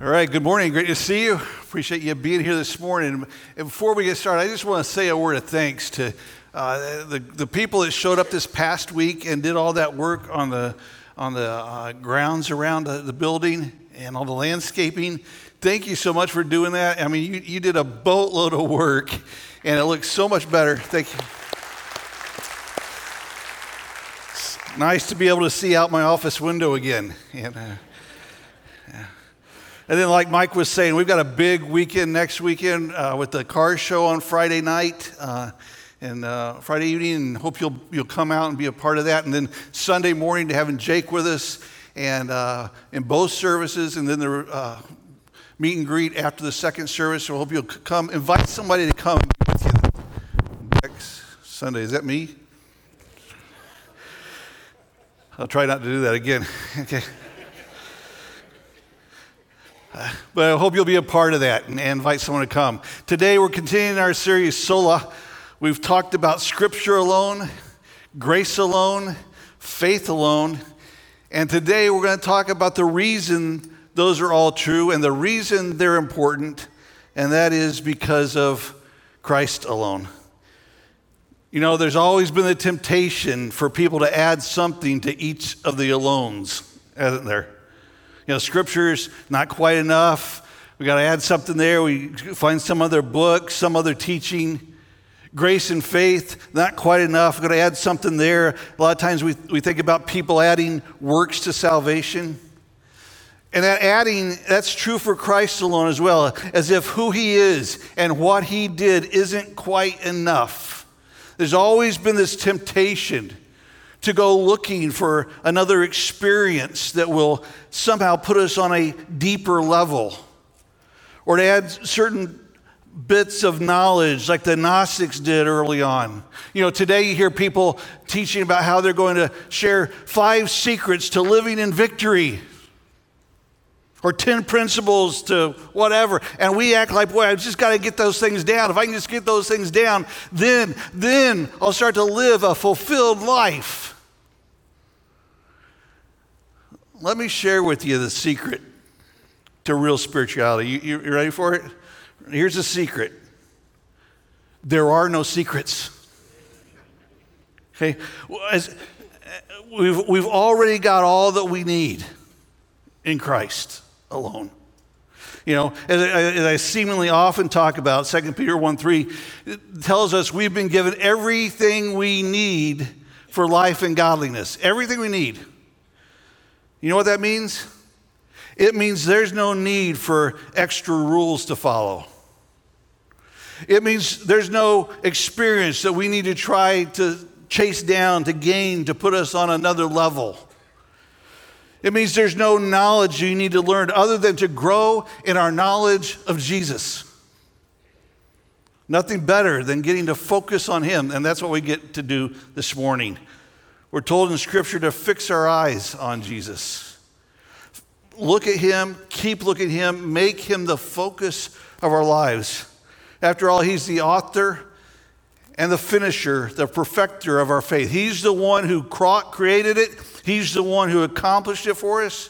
All right, good morning. Great to see you. Appreciate you being here this morning. And before we get started, I just want to say a word of thanks to uh, the, the people that showed up this past week and did all that work on the, on the uh, grounds around the, the, building and all the landscaping. Thank you so much for doing that. I mean, you, you did a boatload of work and it looks so much better. Thank you. It's nice to be able to see out my office window again. And, uh, and then, like Mike was saying, we've got a big weekend next weekend uh, with the car show on Friday night uh, and uh, Friday evening, and hope you'll you'll come out and be a part of that. And then Sunday morning to having Jake with us, and uh, in both services, and then the uh, meet and greet after the second service. So hope you'll come. Invite somebody to come with you next Sunday. Is that me? I'll try not to do that again. okay. But I hope you'll be a part of that and invite someone to come. Today we're continuing our series Sola. We've talked about Scripture alone, grace alone, faith alone, and today we're going to talk about the reason those are all true and the reason they're important, and that is because of Christ alone. You know, there's always been the temptation for people to add something to each of the alones, hasn't there? You know, scripture's not quite enough. We got to add something there. We find some other book, some other teaching. Grace and faith, not quite enough. We've got to add something there. A lot of times we, we think about people adding works to salvation. And that adding, that's true for Christ alone as well, as if who he is and what he did isn't quite enough. There's always been this temptation to go looking for another experience that will somehow put us on a deeper level, or to add certain bits of knowledge like the Gnostics did early on. You know, today you hear people teaching about how they're going to share five secrets to living in victory or 10 principles to whatever. And we act like, boy, I've just got to get those things down. If I can just get those things down, then, then I'll start to live a fulfilled life. Let me share with you the secret to real spirituality. You, you ready for it? Here's a secret there are no secrets. Okay? As, we've, we've already got all that we need in Christ alone. You know, as I, as I, seemingly often talk about, 2 Peter 1 3 tells us we've been given everything we need for life and godliness. Everything we need. You know what that means? It means there's no need for extra rules to follow. It means there's no experience that we need to try to chase down, to gain, to put us on another level. It means there's no knowledge you need to learn other than to grow in our knowledge of Jesus. Nothing better than getting to focus on Him, and that's what we get to do this morning. We're told in Scripture to fix our eyes on Jesus. Look at Him, keep looking at Him, make Him the focus of our lives. After all, He's the author and the finisher, the perfecter of our faith. He's the one who created it, He's the one who accomplished it for us.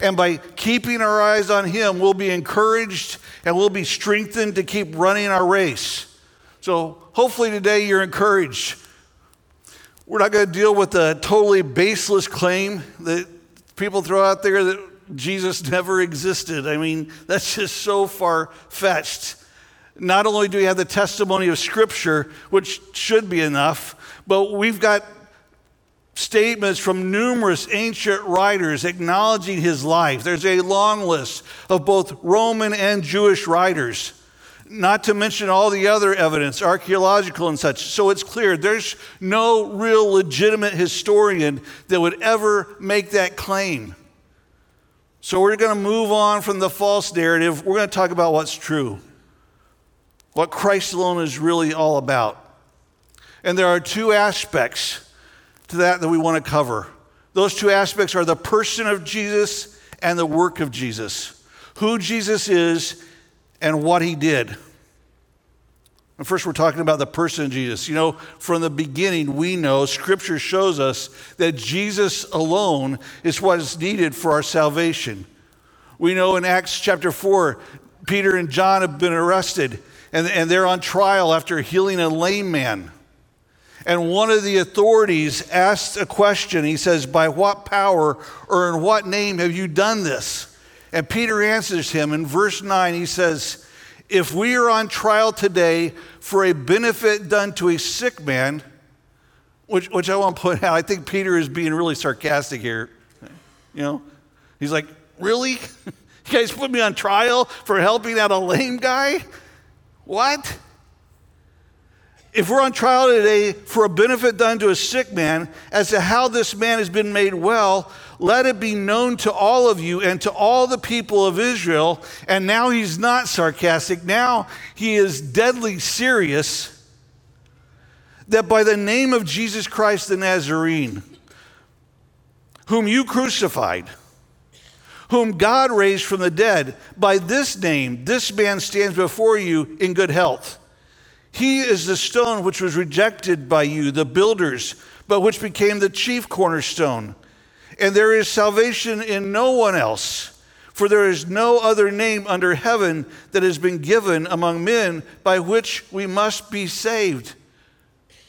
And by keeping our eyes on Him, we'll be encouraged and we'll be strengthened to keep running our race. So hopefully today you're encouraged. We're not going to deal with the totally baseless claim that people throw out there that Jesus never existed. I mean, that's just so far fetched. Not only do we have the testimony of Scripture, which should be enough, but we've got statements from numerous ancient writers acknowledging his life. There's a long list of both Roman and Jewish writers, not to mention all the other evidence, archaeological and such. So it's clear there's no real legitimate historian that would ever make that claim. So we're going to move on from the false narrative. We're going to talk about what's true, what Christ alone is really all about. And there are two aspects to that that we want to cover. Those two aspects are the person of Jesus and the work of Jesus. Who Jesus is and what he did. And first, we're talking about the person of Jesus. You know, from the beginning, we know Scripture shows us that Jesus alone is what is needed for our salvation. We know in Acts chapter 4, Peter and John have been arrested and, and they're on trial after healing a lame man. And one of the authorities asked a question. He says, By what power or in what name have you done this? And Peter answers him in verse 9. He says, If we are on trial today for a benefit done to a sick man, which, which I want to point out, I think Peter is being really sarcastic here. You know, he's like, Really? You guys put me on trial for helping out a lame guy? What? If we're on trial today for a benefit done to a sick man, as to how this man has been made well, let it be known to all of you and to all the people of Israel. And now he's not sarcastic, now he is deadly serious that by the name of Jesus Christ the Nazarene, whom you crucified, whom God raised from the dead, by this name, this man stands before you in good health. He is the stone which was rejected by you, the builders, but which became the chief cornerstone. And there is salvation in no one else, for there is no other name under heaven that has been given among men by which we must be saved.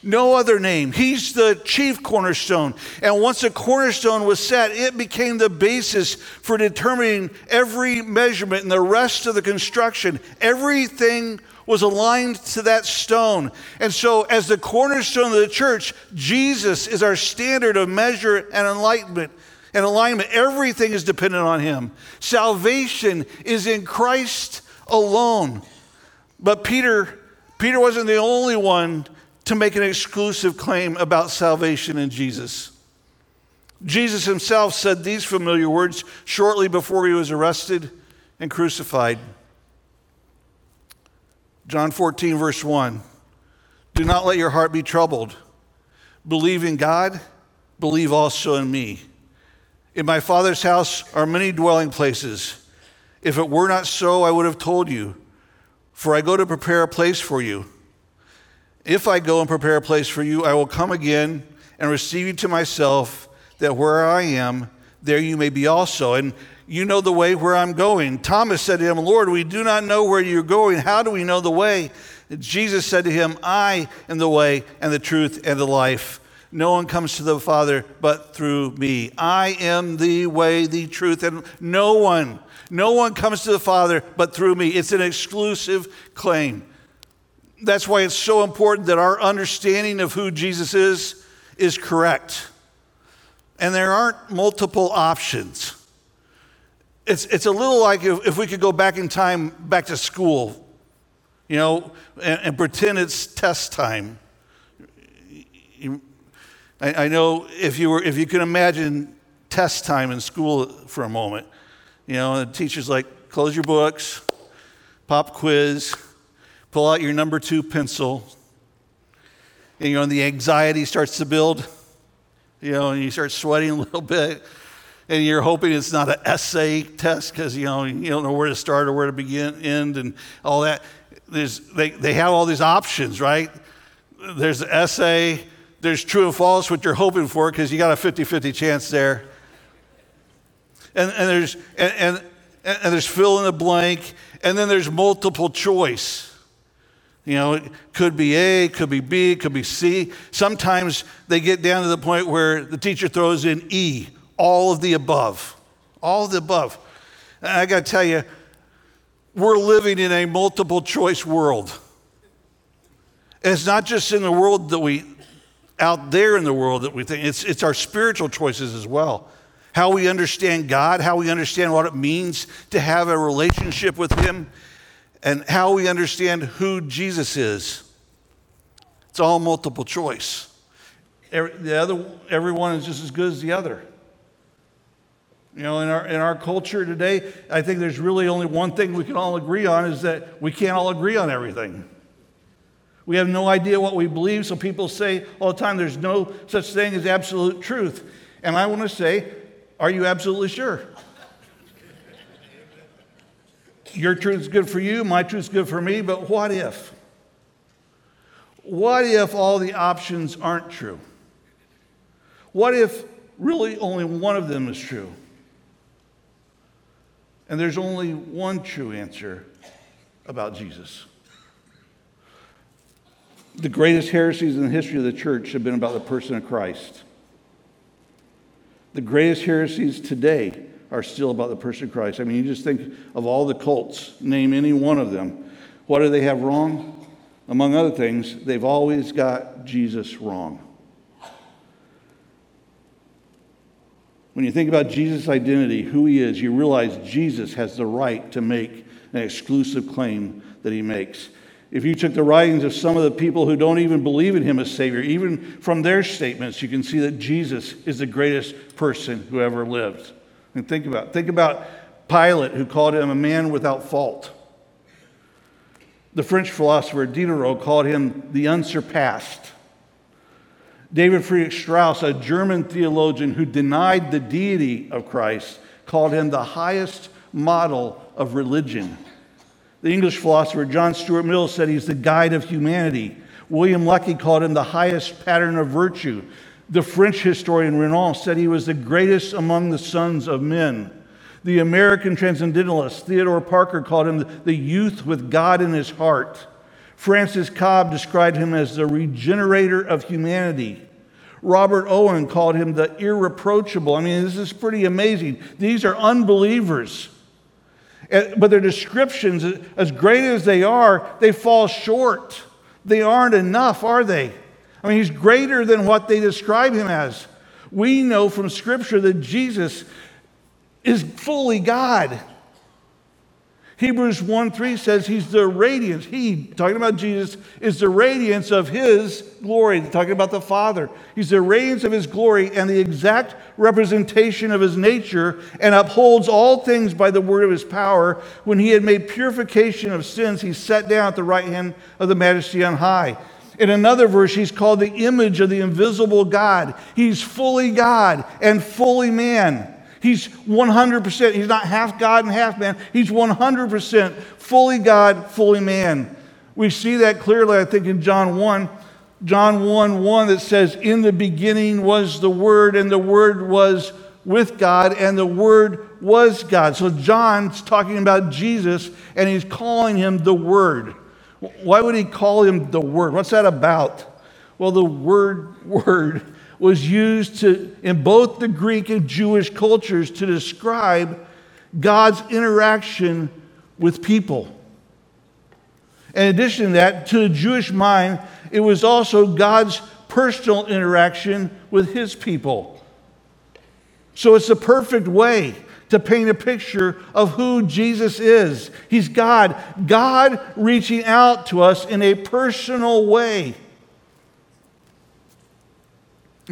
No other name. He's the chief cornerstone. And once a cornerstone was set, it became the basis for determining every measurement and the rest of the construction. Everything was aligned to that stone. And so, as the cornerstone of the church, Jesus is our standard of measure and enlightenment and alignment. Everything is dependent on Him. Salvation is in Christ alone. But Peter, Peter wasn't the only one to make an exclusive claim about salvation in Jesus. Jesus himself said these familiar words shortly before he was arrested and crucified. John 14, verse 1. Do not let your heart be troubled. Believe in God, believe also in me. In my Father's house are many dwelling places. If it were not so, I would have told you, for I go to prepare a place for you. If I go and prepare a place for you, I will come again and receive you to myself, that where I am, there you may be also. And you know the way where I'm going. Thomas said to him, Lord, we do not know where you're going. How do we know the way? Jesus said to him, I am the way and the truth and the life. No one comes to the Father but through me. I am the way, the truth, and no one, no one comes to the Father but through me. It's an exclusive claim. That's why it's so important that our understanding of who Jesus is is correct. And there aren't multiple options. It's, it's a little like if, if we could go back in time, back to school, you know, and, and pretend it's test time. I, I know if you, were, if you can imagine test time in school for a moment, you know, and the teacher's like, close your books, pop quiz, pull out your number two pencil, and you know, and the anxiety starts to build, you know, and you start sweating a little bit and you're hoping it's not an essay test because you know you don't know where to start or where to begin, end, and all that. There's, they, they have all these options, right? There's the essay, there's true and false, what you're hoping for because you got a 50 50 chance there. And, and, there's, and, and, and there's fill in the blank, and then there's multiple choice. You know, it could be A, could be B, could be C. Sometimes they get down to the point where the teacher throws in E all of the above. All of the above. And I got to tell you, we're living in a multiple choice world. And it's not just in the world that we, out there in the world that we think, it's, it's our spiritual choices as well. How we understand God, how we understand what it means to have a relationship with Him, and how we understand who Jesus is. It's all multiple choice. Every, the other, everyone is just as good as the other. You know, in our, in our culture today, I think there's really only one thing we can all agree on is that we can't all agree on everything. We have no idea what we believe, so people say all the time there's no such thing as absolute truth. And I want to say, are you absolutely sure? Your truth is good for you, my truth is good for me, but what if? What if all the options aren't true? What if really only one of them is true? And there's only one true answer about Jesus. The greatest heresies in the history of the church have been about the person of Christ. The greatest heresies today are still about the person of Christ. I mean, you just think of all the cults, name any one of them. What do they have wrong? Among other things, they've always got Jesus wrong. When you think about Jesus' identity, who he is, you realize Jesus has the right to make an exclusive claim that he makes. If you took the writings of some of the people who don't even believe in him as Savior, even from their statements, you can see that Jesus is the greatest person who ever lived. And think about think about Pilate, who called him a man without fault. The French philosopher Diderot called him the unsurpassed. David Friedrich Strauss, a German theologian who denied the deity of Christ, called him the highest model of religion. The English philosopher John Stuart Mill said he's the guide of humanity. William Lecky called him the highest pattern of virtue. The French historian Renan said he was the greatest among the sons of men. The American transcendentalist Theodore Parker called him the youth with God in his heart. Frances Cobbe described him as the regenerator of humanity. Robert Owen called him the irreproachable. I mean, this is pretty amazing. These are unbelievers. Eh, but their descriptions, as great as they are, they fall short. They aren't enough, are they? I mean, he's greater than what they describe him as. We know from Scripture that Jesus is fully God. Hebrews 1 3 says he's the radiance. He, talking about Jesus, is the radiance of his glory. Talking about the Father. He's the radiance of his glory and the exact representation of his nature and upholds all things by the word of his power. When he had made purification of sins, he sat down at the right hand of the majesty on high. In another verse, he's called the image of the invisible God. He's fully God and fully man. He's 100%. He's not half God and half man. He's 100% fully God, fully man. We see that clearly, I think, in John 1. John 1 1 that says, In the beginning was the Word, and the Word was with God, and the Word was God. So John's talking about Jesus, and he's calling him the Word. Why would he call him the Word? What's that about? Well, the word, word was used to, in both the Greek and Jewish cultures to describe God's interaction with people. In addition to that, to the Jewish mind, it was also God's personal interaction with his people. So it's the perfect way to paint a picture of who Jesus is. He's God, God reaching out to us in a personal way.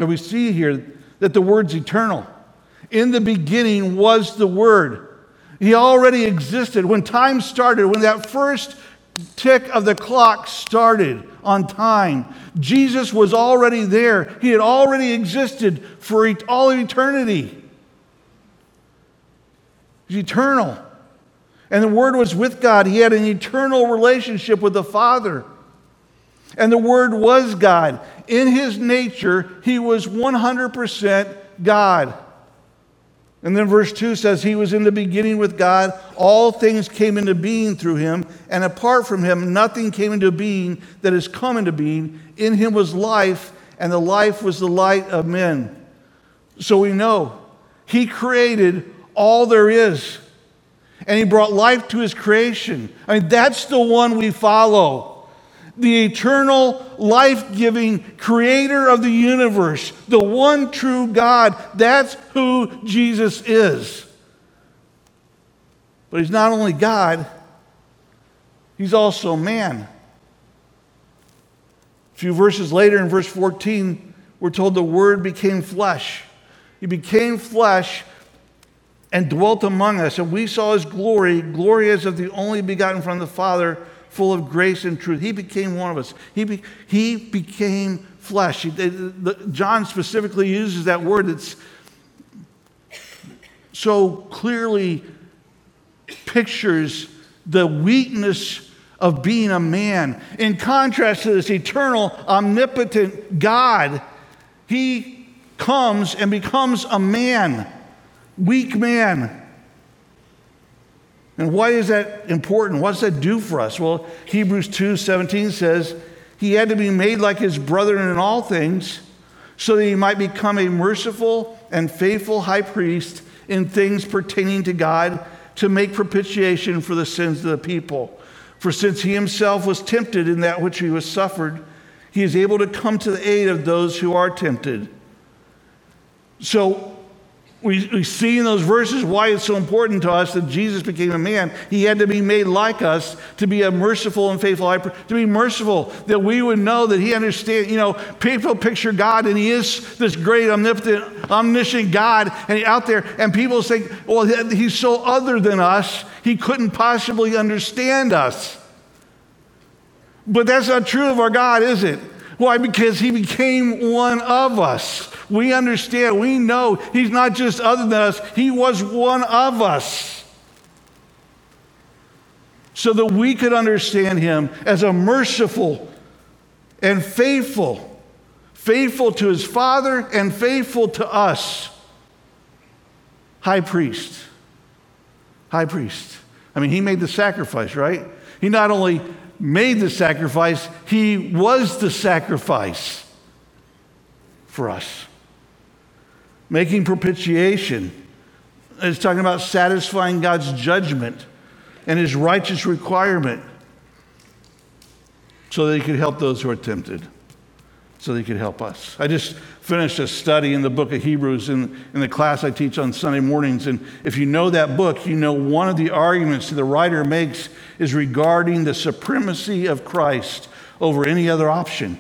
And we see here that the word's eternal. In the beginning was the Word. He already existed. When time started, when that first tick of the clock started on time, Jesus was already there. He had already existed for all eternity. He's eternal. And the Word was with God. He had an eternal relationship with the Father. And the Word was God. In his nature, he was 100% God. And then verse 2 says, He was in the beginning with God. All things came into being through him. And apart from him, nothing came into being that has come into being. In him was life, and the life was the light of men. So we know he created all there is. And he brought life to his creation. I mean, that's the one we follow the eternal, life giving creator of the universe, the one true God. That's who Jesus is. But he's not only God, he's also man. A few verses later, in verse 14, we're told the Word became flesh. He became flesh and dwelt among us, and we saw his glory, glory as of the only begotten from the Father full of grace and truth. He became one of us. He, be, he became flesh. He, the, the, John specifically uses that word that's so clearly pictures the weakness of being a man. In contrast to this eternal, omnipotent God, he comes and becomes a man, weak man. And why is that important? What does that do for us? Well, Hebrews 2 17 says, He had to be made like his brethren in all things, so that he might become a merciful and faithful high priest in things pertaining to God to make propitiation for the sins of the people. For since he himself was tempted in that which he was suffered, he is able to come to the aid of those who are tempted. So we, we see in those verses why it's so important to us that Jesus became a man. He had to be made like us to be a merciful and faithful to be merciful, that we would know that he understands. You know, people picture God and he is this great, omnipotent, omniscient God and out there, and people think, well, he's so other than us, he couldn't possibly understand us. But that's not true of our God, is it? Why? Because he became one of us. We understand, we know he's not just other than us, he was one of us. So that we could understand him as a merciful and faithful, faithful to his Father and faithful to us. High priest. High priest. I mean, he made the sacrifice, right? He not only made the sacrifice, he was the sacrifice for us. Making propitiation is talking about satisfying God's judgment and his righteous requirement so that he could help those who are tempted, so he could help us. I just finished a study in the book of Hebrews in, in the class I teach on Sunday mornings. And if you know that book, you know one of the arguments the writer makes is regarding the supremacy of Christ over any other option.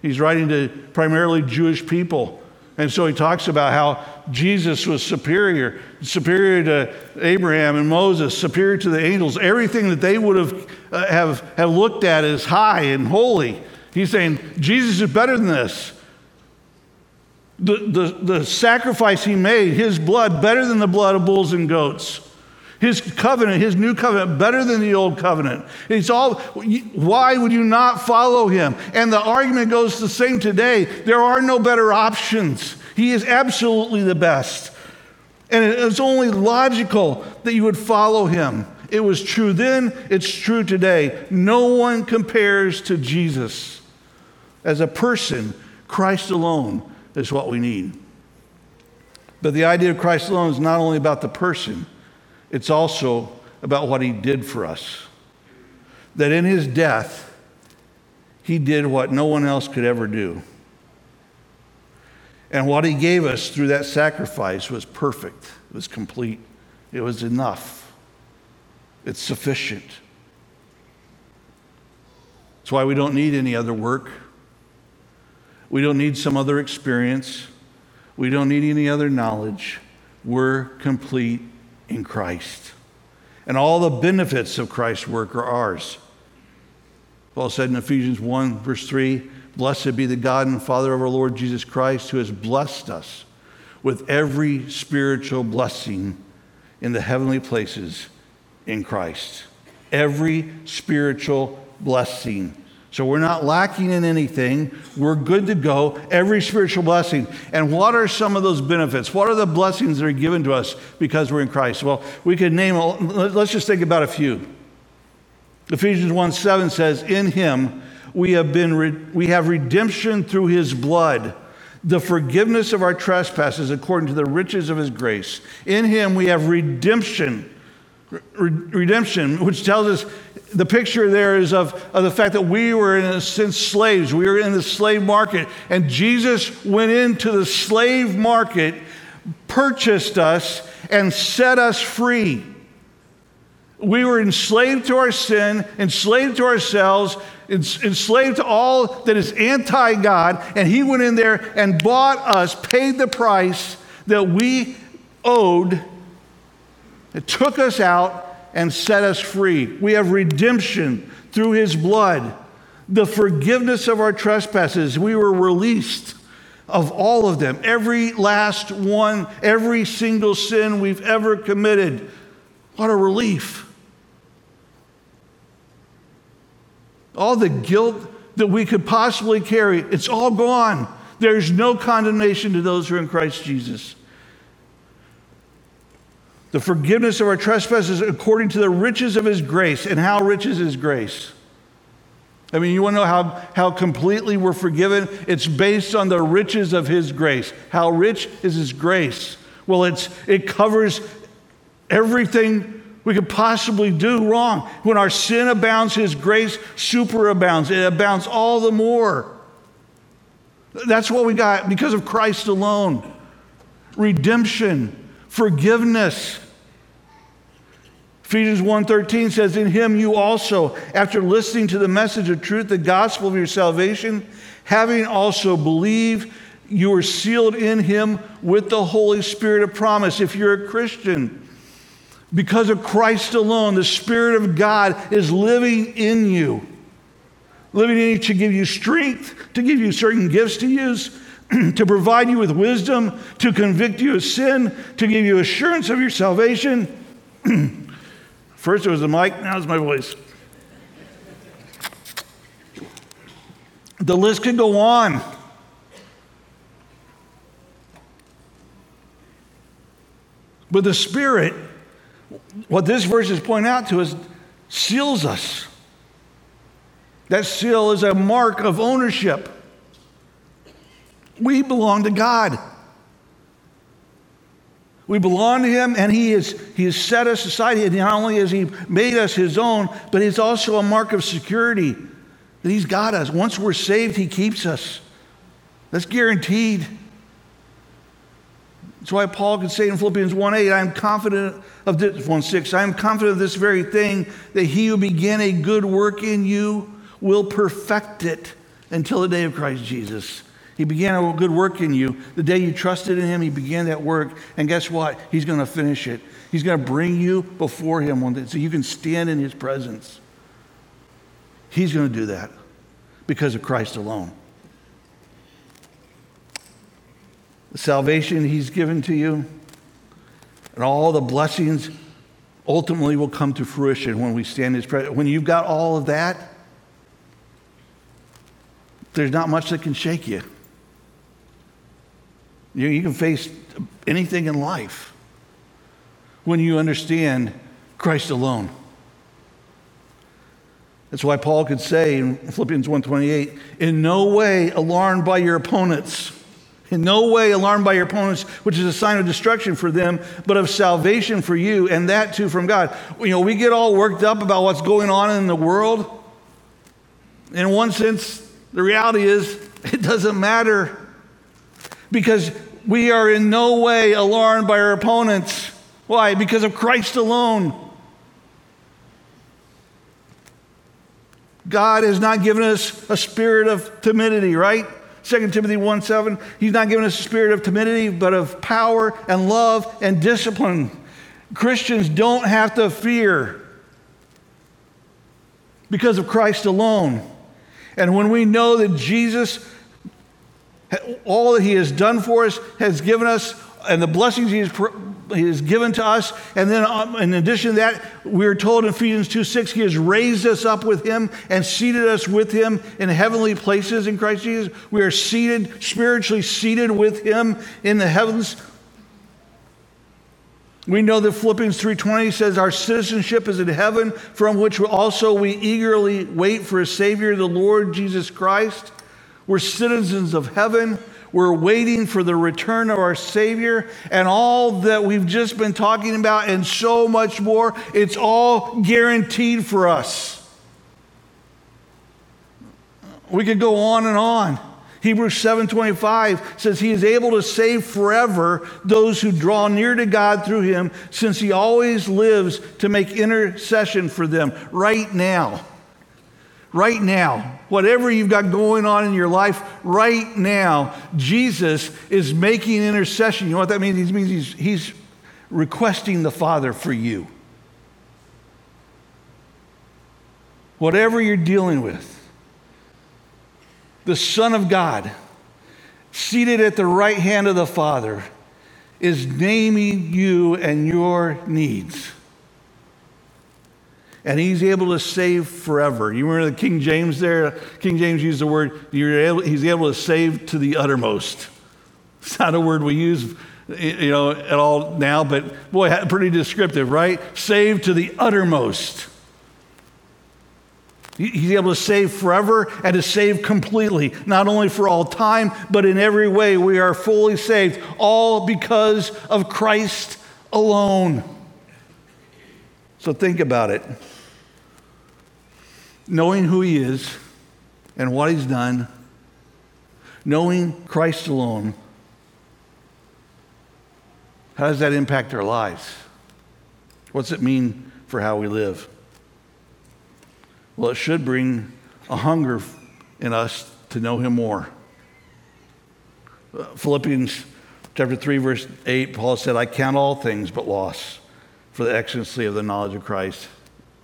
He's writing to primarily Jewish people. And so he talks about how Jesus was superior, superior to Abraham and Moses, superior to the angels. Everything that they would have, uh, have, have looked at as high and holy. He's saying, Jesus is better than this. The, the, the sacrifice he made, his blood, better than the blood of bulls and goats. His covenant, his new covenant, better than the old covenant. It's all, why would you not follow him? And the argument goes the same today. There are no better options. He is absolutely the best. And it's only logical that you would follow him. It was true then, it's true today. No one compares to Jesus. As a person, Christ alone is what we need. But the idea of Christ alone is not only about the person, it's also about what he did for us. That in his death, he did what no one else could ever do. And what he gave us through that sacrifice was perfect, it was complete, it was enough, it's sufficient. That's why we don't need any other work. We don't need some other experience. We don't need any other knowledge. We're complete in Christ. And all the benefits of Christ's work are ours. Paul said in Ephesians 1, verse 3 Blessed be the God and Father of our Lord Jesus Christ, who has blessed us with every spiritual blessing in the heavenly places in Christ. Every spiritual blessing so we're not lacking in anything. We're good to go. Every spiritual blessing. And what are some of those benefits? What are the blessings that are given to us because we're in Christ? Well, we could name, let's just think about a few. Ephesians 1 7 says, In him we have, been, we have redemption through his blood, the forgiveness of our trespasses according to the riches of his grace. In him we have redemption. Redemption, which tells us the picture there is of, of the fact that we were, in a sense, slaves. We were in the slave market. And Jesus went into the slave market, purchased us, and set us free. We were enslaved to our sin, enslaved to ourselves, enslaved to all that is anti God. And He went in there and bought us, paid the price that we owed. It took us out and set us free. We have redemption through his blood, the forgiveness of our trespasses. We were released of all of them, every last one, every single sin we've ever committed. What a relief. All the guilt that we could possibly carry, it's all gone. There's no condemnation to those who are in Christ Jesus. The forgiveness of our trespasses according to the riches of his grace. And how rich is his grace? I mean, you want to know how, how completely we're forgiven? It's based on the riches of his grace. How rich is his grace? Well, it's, it covers everything we could possibly do wrong. When our sin abounds, his grace superabounds. It abounds all the more. That's what we got because of Christ alone redemption, forgiveness. Ephesians 1:13 says in him you also after listening to the message of truth the gospel of your salvation having also believed you are sealed in him with the holy spirit of promise if you're a Christian because of Christ alone the spirit of God is living in you living in you to give you strength to give you certain gifts to use to provide you with wisdom, to convict you of sin, to give you assurance of your salvation. First it was the mic, now it's my voice. The list could go on. But the Spirit, what this verse is pointing out to us, seals us. That seal is a mark of ownership. We belong to God. We belong to Him, and He, is, he has set us aside. And not only has He made us His own, but it's also a mark of security that He's got us. Once we're saved, He keeps us. That's guaranteed. That's why Paul could say in Philippians 1 8, I am confident of this, 1 6, I am confident of this very thing, that He who began a good work in you will perfect it until the day of Christ Jesus. He began a good work in you. The day you trusted in Him, He began that work. And guess what? He's going to finish it. He's going to bring you before Him one day so you can stand in His presence. He's going to do that because of Christ alone. The salvation He's given to you and all the blessings ultimately will come to fruition when we stand in His presence. When you've got all of that, there's not much that can shake you. You, you can face anything in life when you understand Christ alone. That's why Paul could say in Philippians 1:28, "In no way alarmed by your opponents, in no way alarmed by your opponents, which is a sign of destruction for them, but of salvation for you, and that too from God." You know, we get all worked up about what's going on in the world. In one sense, the reality is it doesn't matter because we are in no way alarmed by our opponents. Why? Because of Christ alone. God has not given us a spirit of timidity, right? 2 Timothy 1 7. He's not given us a spirit of timidity, but of power and love and discipline. Christians don't have to fear because of Christ alone. And when we know that Jesus all that He has done for us has given us, and the blessings He has, he has given to us. And then, um, in addition to that, we are told in Ephesians 2 6, He has raised us up with Him and seated us with Him in heavenly places in Christ Jesus. We are seated, spiritually seated with Him in the heavens. We know that Philippians 3:20 says our citizenship is in heaven from which also we eagerly wait for a savior the Lord Jesus Christ we're citizens of heaven. We're waiting for the return of our Savior and all that we've just been talking about and so much more. It's all guaranteed for us. We could go on and on. Hebrews 7:25 says he is able to save forever those who draw near to God through him since he always lives to make intercession for them right now right now, whatever you've got going on in your life right now, Jesus is making intercession. You know what that means? It means he's, he's requesting the Father for you. Whatever you're dealing with, the Son of God, seated at the right hand of the Father, is naming you and your needs and he's able to save forever. You remember the King James there? King James used the word, able, he's able to save to the uttermost. It's not a word we use you know, at all now, but boy, pretty descriptive, right? Saved to the uttermost. He's able to save forever and to save completely, not only for all time, but in every way. We are fully saved, all because of Christ alone. So think about it. Knowing who He is and what He's done, knowing Christ alone, how does that impact our lives? What's it mean for how we live? Well, it should bring a hunger in us to know Him more. Uh, Philippians chapter 3, verse 8, Paul said, I count all things but loss for the excellency of the knowledge of Christ.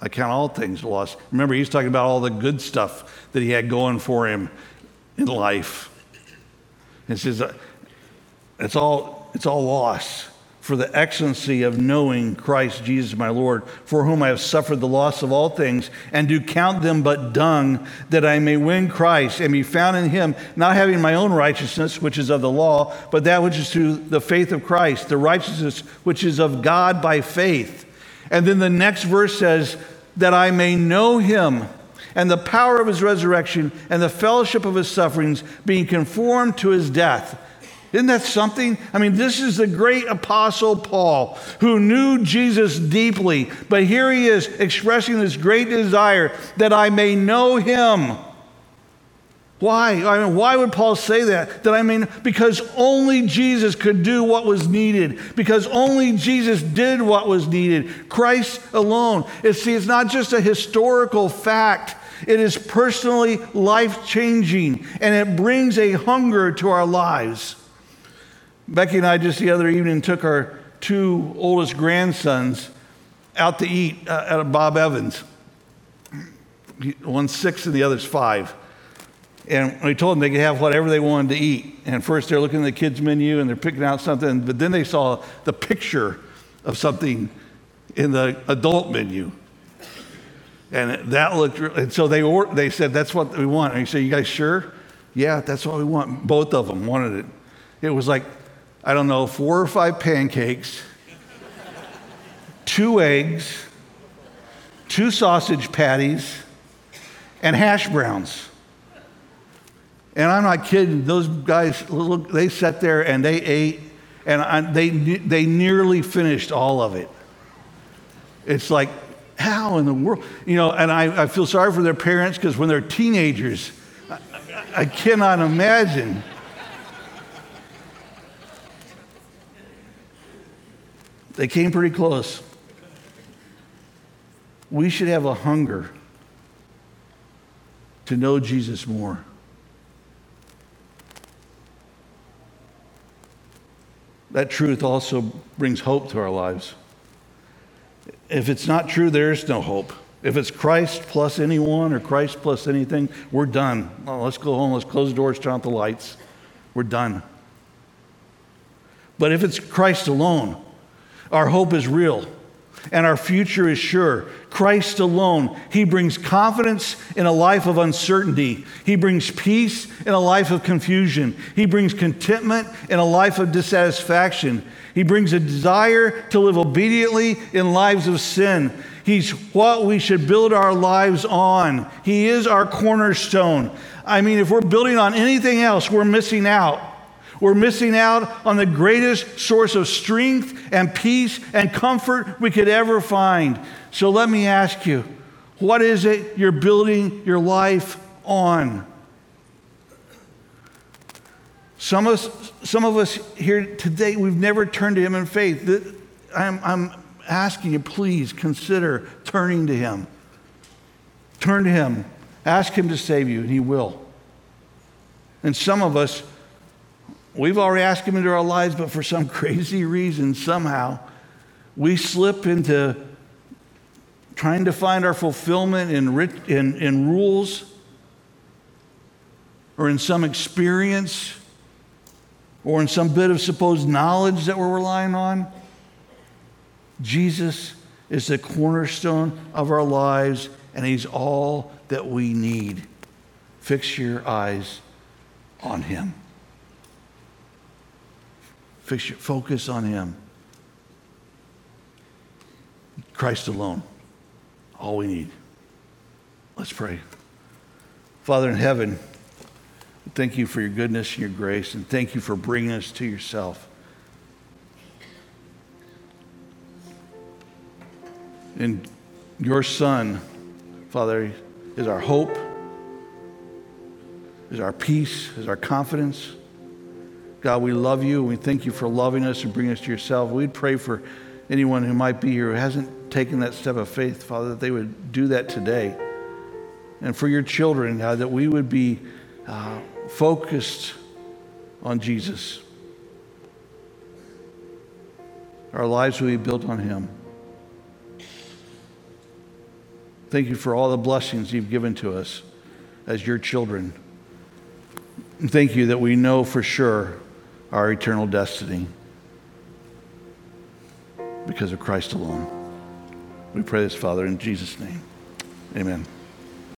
I count all things lost. Remember, he's talking about all the good stuff that he had going for him in life. He says, uh, it's all, it's all loss for the excellency of knowing Christ Jesus my Lord, for whom I have suffered the loss of all things, and do count them but dung, that I may win Christ and be found in him, not having my own righteousness, which is of the law, but that which is through the faith of Christ, the righteousness which is of God by faith. And then the next verse says, that I may know him and the power of his resurrection and the fellowship of his sufferings, being conformed to his death isn't that something? I mean, this is the great apostle Paul who knew Jesus deeply, but here he is expressing this great desire that I may know him. Why? I mean, why would Paul say that? That I mean, because only Jesus could do what was needed, because only Jesus did what was needed. Christ alone. It's, see, it's not just a historical fact. It is personally life changing and it brings a hunger to our lives. Becky and I just the other evening took our two oldest grandsons out to eat uh, at Bob Evans. One's six and the other's five. And we told them they could have whatever they wanted to eat. And first they're looking at the kids' menu and they're picking out something, but then they saw the picture of something in the adult menu. And that looked, and so they, or, they said, that's what we want. And you say, you guys sure? Yeah, that's what we want. Both of them wanted it. It was like I don't know, four or five pancakes, two eggs, two sausage patties, and hash browns. And I'm not kidding. Those guys, they sat there and they ate, and they, they nearly finished all of it. It's like, how in the world? You know, and I, I feel sorry for their parents because when they're teenagers, I, I cannot imagine. They came pretty close. We should have a hunger to know Jesus more. That truth also brings hope to our lives. If it's not true, there is no hope. If it's Christ plus anyone or Christ plus anything, we're done. Let's go home, let's close the doors, turn out the lights. We're done. But if it's Christ alone, our hope is real and our future is sure. Christ alone, He brings confidence in a life of uncertainty. He brings peace in a life of confusion. He brings contentment in a life of dissatisfaction. He brings a desire to live obediently in lives of sin. He's what we should build our lives on. He is our cornerstone. I mean, if we're building on anything else, we're missing out. We're missing out on the greatest source of strength and peace and comfort we could ever find. So let me ask you what is it you're building your life on? Some of, us, some of us here today, we've never turned to Him in faith. I'm, I'm asking you, please consider turning to Him. Turn to Him. Ask Him to save you, and He will. And some of us, We've already asked Him into our lives, but for some crazy reason, somehow, we slip into trying to find our fulfillment in, in, in rules or in some experience or in some bit of supposed knowledge that we're relying on. Jesus is the cornerstone of our lives, and He's all that we need. Fix your eyes on Him. Fix your focus on Him. Christ alone. All we need. Let's pray. Father in heaven, thank you for your goodness and your grace, and thank you for bringing us to yourself. And your Son, Father, is our hope, is our peace, is our confidence. God, we love you we thank you for loving us and bringing us to yourself. We'd pray for anyone who might be here who hasn't taken that step of faith, Father, that they would do that today. And for your children, God, that we would be uh, focused on Jesus. Our lives will be built on him. Thank you for all the blessings you've given to us as your children. Thank you that we know for sure our eternal destiny because of Christ alone. We pray this, Father, in Jesus' name. Amen.